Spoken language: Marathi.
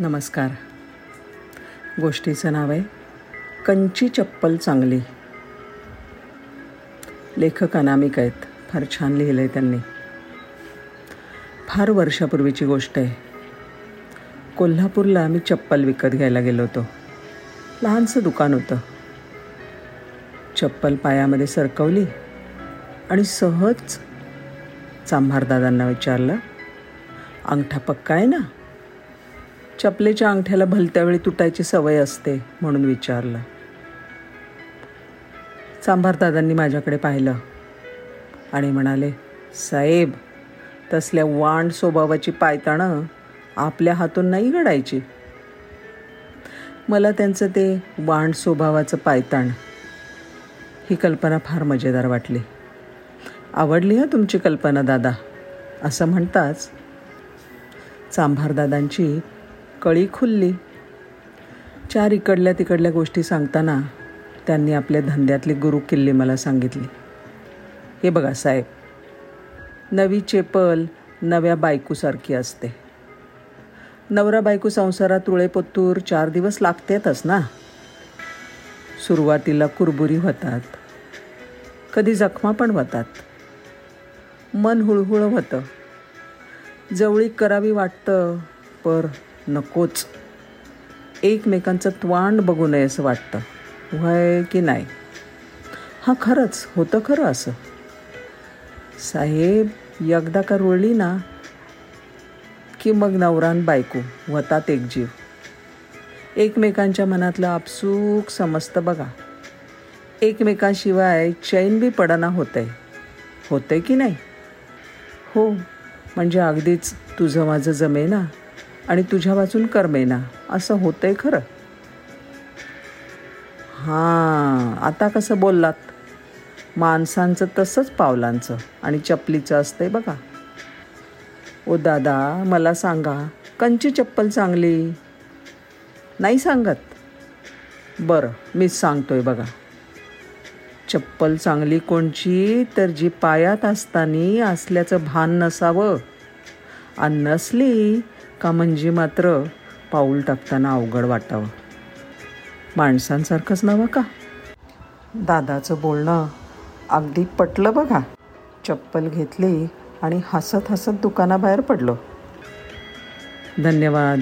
नमस्कार. गोष्टीचं नाव आहे कंची चप्पल चांगली. लेखक अनामिक आहेत फार छान लिहिलं आहे त्यांनी. फार वर्षापूर्वीची गोष्ट आहे. कोल्हापूरला मी चप्पल विकत घ्यायला गेलो होतो. लहानसं दुकान होतं. चप्पल पायामध्ये सरकवली आणि सहज चांभारदादांना विचारलं अंगठा पक्का आहे ना? चपलेच्या अंगठ्याला भलत्या वेळी तुटायची सवय असते म्हणून विचारलं. चांभारदादांनी माझ्याकडे पाहिलं आणि म्हणाले साहेब तसल्या वांड स्वभावाची पायताणं आपल्या हातून नाही घडायची. मला त्यांचं ते वांड स्वभावाचं पायताण. ही कल्पना फार मजेदार वाटली. आवडली हं तुमची कल्पना दादा असं म्हणताच चांभारदादांची कळी खुलली. चार इकडल्या तिकडल्या गोष्टी सांगताना त्यांनी आपल्या धंद्यातली गुरु किल्ली मला सांगितली. हे बघा साहेब नवी चेपल नव्या बायकोसारखी असते. नवरा बायको संसारात तुळेपत्तूर चार दिवस लागतातच ना? सुरुवातीला कुरबुरी होतात. कधी जखमा पण होतात. मन हुळहुळ होतं. जवळीक करावी वाटतं पर नकोच. एकमेकांचं त्वांड बघू नये असं वाटतं. व्हय की नाही? हां खरंच. होतं खरं असं. साहेब एकदा का रुळली ना? की मग नवरान बायको वतात एकजीव एकमेकांच्या मनातलं आपसूक समजतं बघा. एकमेकांशिवाय चैन बी पडना होतंय. होतंय की नाही? हो म्हणजे अगदीच तुझं माझं जमेना. आणि तुझ्या वाचून करमेना. असं होतंय खरं. हां आता कसं बोललात? माणसांचं तसंच पावलांचं आणि चपलीचं असतंय बघा. ओ दादा मला सांगा कंची चप्पल चांगली? नाही सांगत. बरं मीच सांगतोय बघा. चप्पल चांगली कोणची? तर जी पायात असताना असल्याचं भान नसावं. आणि नसली का म्हणजे मात्र पाऊल टाकताना अवघड वाटावं. माणसांसारखंच नवं का? दादाचं बोलणं अगदी पटलं बघा. चप्पल घेतली आणि हसत हसत दुकानाबाहेर पडलो. धन्यवाद.